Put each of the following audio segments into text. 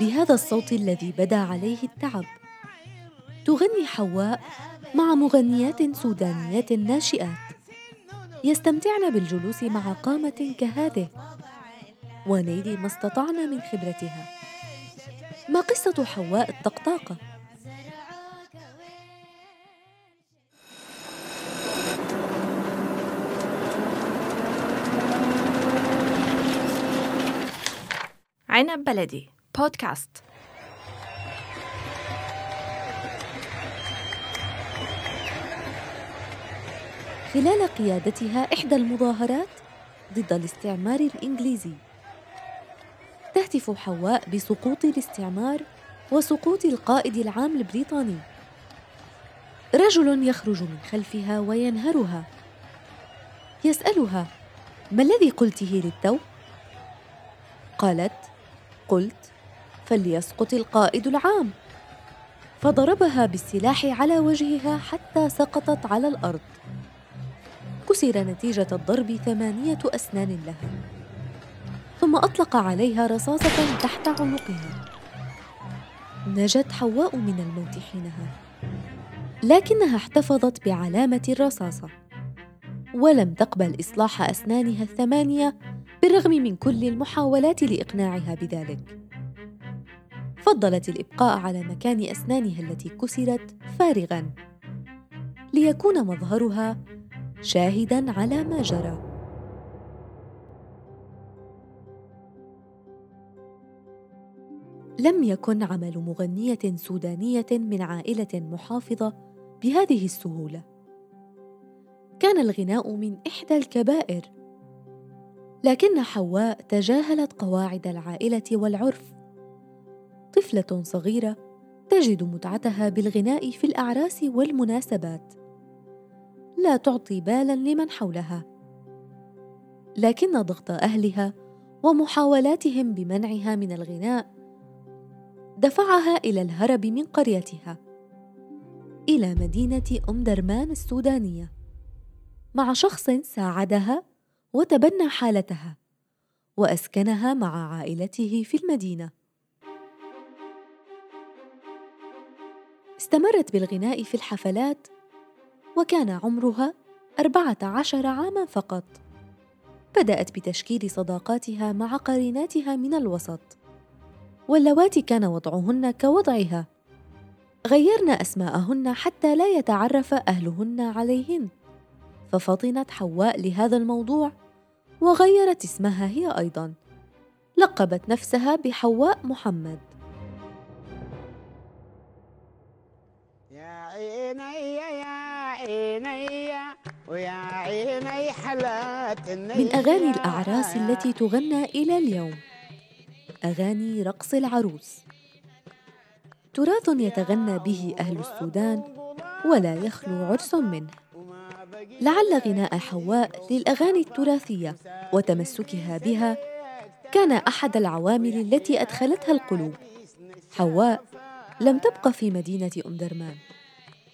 بهذا الصوت الذي بدا عليه التعب تغني حواء مع مغنيات سودانيات ناشئات يستمتعن بالجلوس مع قامة كهذه ونيل ما استطعن من خبرتها ما قصة حواء الطقطاقة؟ عنب بلدي. بودكاست. خلال قيادتها إحدى المظاهرات ضد الاستعمار الإنجليزي. تهتف حواء بسقوط الاستعمار وسقوط القائد العام البريطاني. رجل يخرج من خلفها وينهرها. يسألها ما الذي قلته للتو؟ قالت قلت فليسقط القائد العام. فضربها بالسلاح على وجهها حتى سقطت على الأرض. كسر نتيجة الضرب ثمانية أسنان لها. ثم أطلق عليها رصاصة تحت عنقها. نجت حواء من الموت حينها. لكنها احتفظت بعلامة الرصاصة. ولم تقبل إصلاح أسنانها الثمانية بالرغم من كل المحاولات لإقناعها بذلك. فضلت الإبقاء على مكان أسنانها التي كسرت فارغا ليكون مظهرها شاهدا على ما جرى. لم يكن عمل مغنية سودانية من عائلة محافظة بهذه السهولة. كان الغناء من إحدى الكبائر لكن حواء تجاهلت قواعد العائلة والعرف. طفلة صغيرة تجد متعتها بالغناء في الأعراس والمناسبات. لا تعطي بالا لمن حولها. لكن ضغط أهلها ومحاولاتهم بمنعها من الغناء دفعها إلى الهرب من قريتها إلى مدينة ام درمان السودانية مع شخص ساعدها وتبنى حالتها وأسكنها مع عائلته في المدينة. استمرت بالغناء في الحفلات وكان عمرها أربعة عشر عاما فقط. بدأت بتشكيل صداقاتها مع قريناتها من الوسط. واللواتي كان وضعهن كوضعها. غيرن أسماءهن حتى لا يتعرف أهلهن عليهن. ففطنت حواء لهذا الموضوع وغيرت اسمها هي أيضا. لقبت نفسها بحواء محمد. عيني يا عيني ويا عيني حلات من أغاني الأعراس التي تغنى إلى اليوم. أغاني رقص العروس. تراث يتغنى به أهل السودان ولا يخلو عرس منه. لعل غناء حواء للأغاني التراثية وتمسكها بها كان أحد العوامل التي أدخلتها القلوب. حواء لم تبق في مدينة أم درمان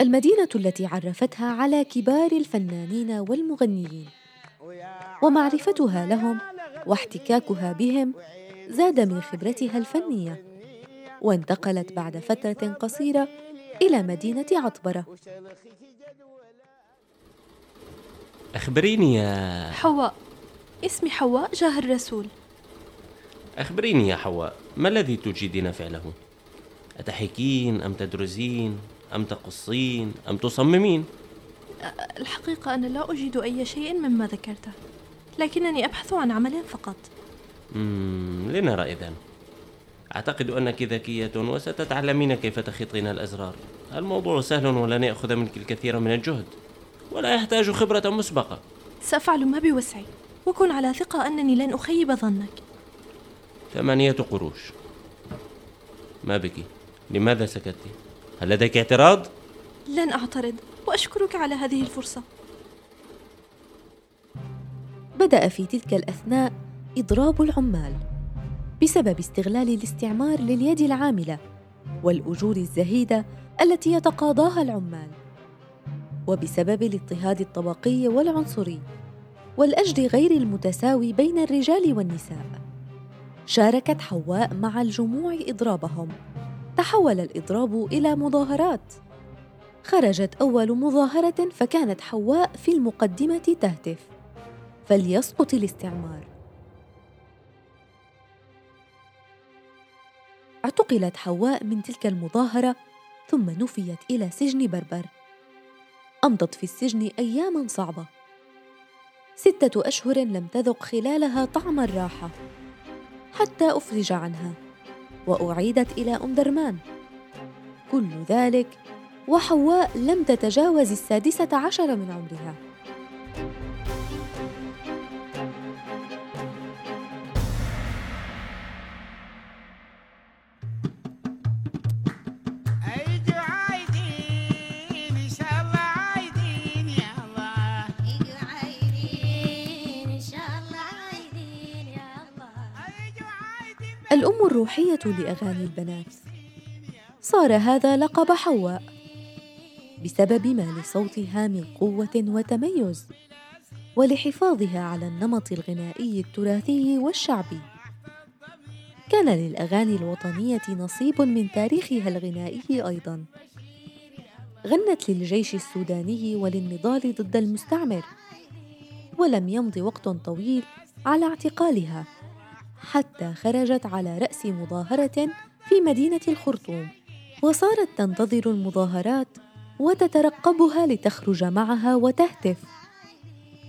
المدينة التي عرفتها على كبار الفنانين والمغنيين. ومعرفتها لهم واحتكاكها بهم زاد من خبرتها الفنية وانتقلت بعد فترة قصيرة إلى مدينة عطبرة. أخبريني يا حواء. اسمي حواء جاه الرسول. أخبريني يا حواء ما الذي تجيدين فعله؟ أتحكين أم تدرسين أم تقصين؟ أم تصممين؟ الحقيقة أنا لا أجيد أي شيء مما ذكرته لكنني أبحث عن عمل فقط. مم لنرى إذن. أعتقد أنك ذكية وستتعلمين كيف تخطين الأزرار. الموضوع سهل ولن يأخذ منك الكثير من الجهد. ولا يحتاج خبرة مسبقة. سأفعل ما بوسعي وكن على ثقة أنني لن أخيب ظنك. ثمانية قروش. ما بك؟ لماذا سكت؟ هل لديك اعتراض؟ لن أعترض وأشكرك على هذه الفرصة. بدأ في تلك الأثناء إضراب العمال بسبب استغلال الاستعمار لليد العاملة والأجور الزهيدة التي يتقاضاها العمال. وبسبب الاضطهاد الطبقي والعنصري والأجر غير المتساوي بين الرجال والنساء. شاركت حواء مع الجموع إضرابهم. تحول الإضراب إلى مظاهرات. خرجت أول مظاهرة فكانت حواء في المقدمة تهتف. فليسقط الاستعمار. اعتقلت حواء من تلك المظاهرة ثم نفيت إلى سجن بربر. أمضت في السجن أياما صعبة. ستة أشهر لم تذق خلالها طعم الراحة حتى أفرج عنها وأعيدت إلى أم درمان. كل ذلك وحواء لم تتجاوز السادسة عشر من عمرها. الأم الروحية لأغاني البنات. صار هذا لقب حواء بسبب ما لصوتها من قوة وتميز ولحفاظها على النمط الغنائي التراثي والشعبي. كان للأغاني الوطنية نصيب من تاريخها الغنائي أيضاً. غنت للجيش السوداني وللنضال ضد المستعمر ولم يمض وقت طويل على اعتقالها. حتى خرجت على رأس مظاهرة في مدينة الخرطوم وصارت تنتظر المظاهرات وتترقبها لتخرج معها وتهتف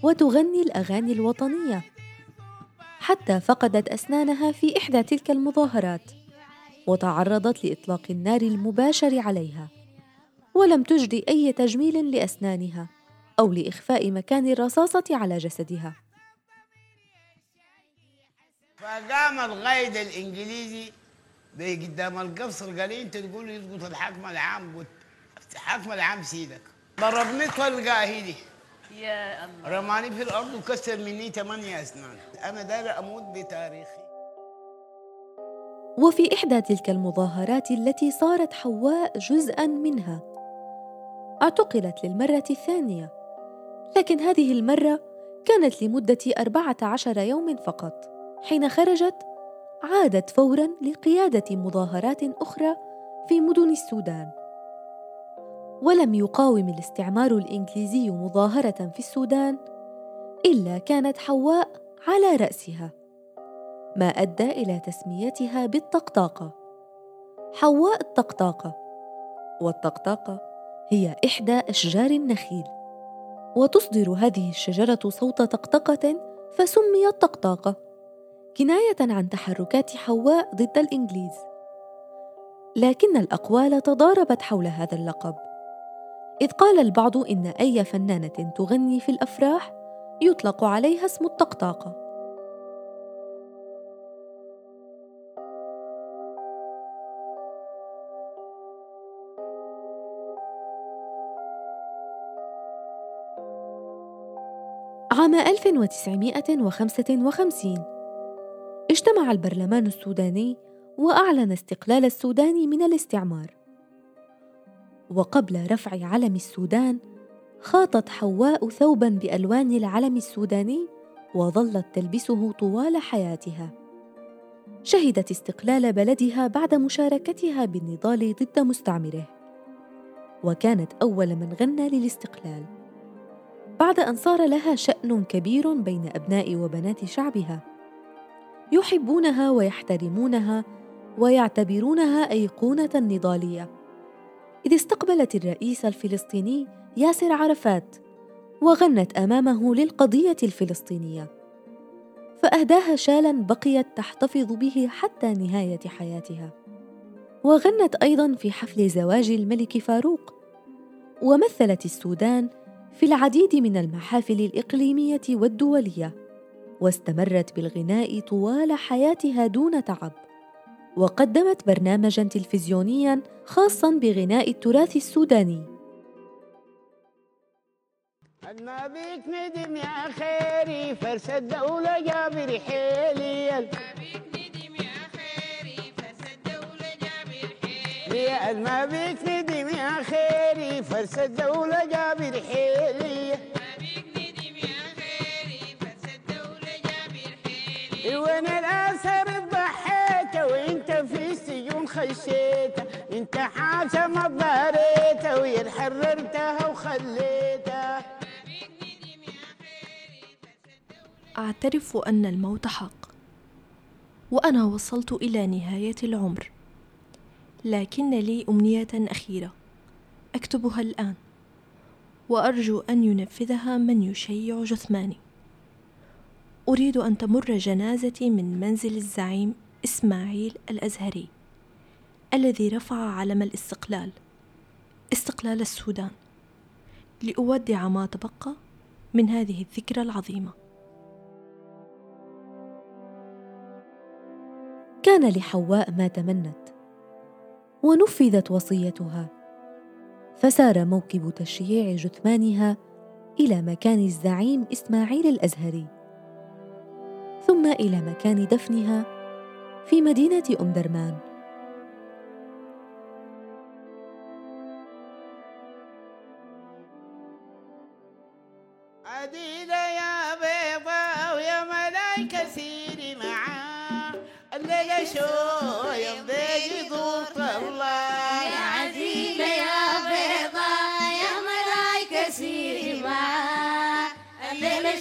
وتغني الأغاني الوطنية. حتى فقدت أسنانها في إحدى تلك المظاهرات وتعرضت لإطلاق النار المباشر عليها ولم تجدي أي تجميل لأسنانها أو لإخفاء مكان الرصاصة على جسدها. فقام القائد الإنجليزي قدام القصر قال انت تقول يسقط الحكم العام قلت الحكم العام سيدك. ضربني طلقه هيدي. يا الله. رماني في الأرض وكسر مني ثمانية أسنان. أنا داير أموت بتاريخي. وفي إحدى تلك المظاهرات التي صارت حواء جزءا منها اعتقلت للمرة الثانية. لكن هذه المرة كانت لمدة أربعة عشر يوم فقط. حين خرجت عادت فورا لقيادة مظاهرات أخرى في مدن السودان. ولم يقاوم الاستعمار الإنجليزي مظاهرة في السودان إلا كانت حواء على رأسها ما أدى إلى تسميتها بالطقطاقة. حواء الطقطاقة والطقطاقة هي إحدى أشجار النخيل. وتصدر هذه الشجرة صوت طقطقة فسميت طقطاقة. كناية عن تحركات حواء ضد الإنجليز. لكن الأقوال تضاربت حول هذا اللقب إذ قال البعض إن أي فنانة تغني في الأفراح يطلق عليها اسم الطقطاقة. عام 1955 اجتمع البرلمان السوداني وأعلن استقلال السودان من الاستعمار. وقبل رفع علم السودان خاطت حواء ثوبا بألوان العلم السوداني وظلت تلبسه طوال حياتها. شهدت استقلال بلدها بعد مشاركتها بالنضال ضد مستعمره. وكانت أول من غنى للاستقلال. بعد أن صار لها شأن كبير بين أبناء وبنات شعبها. يحبونها ويحترمونها ويعتبرونها أيقونة نضالية. إذ استقبلت الرئيس الفلسطيني ياسر عرفات وغنت أمامه للقضية الفلسطينية فأهداها شالا بقيت تحتفظ به حتى نهاية حياتها. وغنت أيضا في حفل زواج الملك فاروق ومثلت السودان في العديد من المحافل الإقليمية والدولية. واستمرت بالغناء طوال حياتها دون تعب. وقدمت برنامجا تلفزيونيا خاصا بغناء التراث السوداني. ما بيك ندم يا خيري فرس الدولة جابر حيلي هي ما بيك ندم يا خيري فرس الدولة جابر حيلي السجون خشيت انت حاجة ما حررتها وخليتها أعترف أن الموت حق وأنا وصلت إلى نهاية العمر. لكن لي أمنية أخيرة أكتبها الآن وأرجو أن ينفذها من يشيع جثماني. أريد أن تمر جنازتي من منزل الزعيم إسماعيل الأزهري. الذي رفع علم الاستقلال استقلال السودان. لأودع ما تبقى من هذه الذكرى العظيمة. كان لحواء ما تمنت ونفذت وصيتها فسار موكب تشييع جثمانها إلى مكان الزعيم إسماعيل الأزهري ثم إلى مكان دفنها في مدينة ام درمان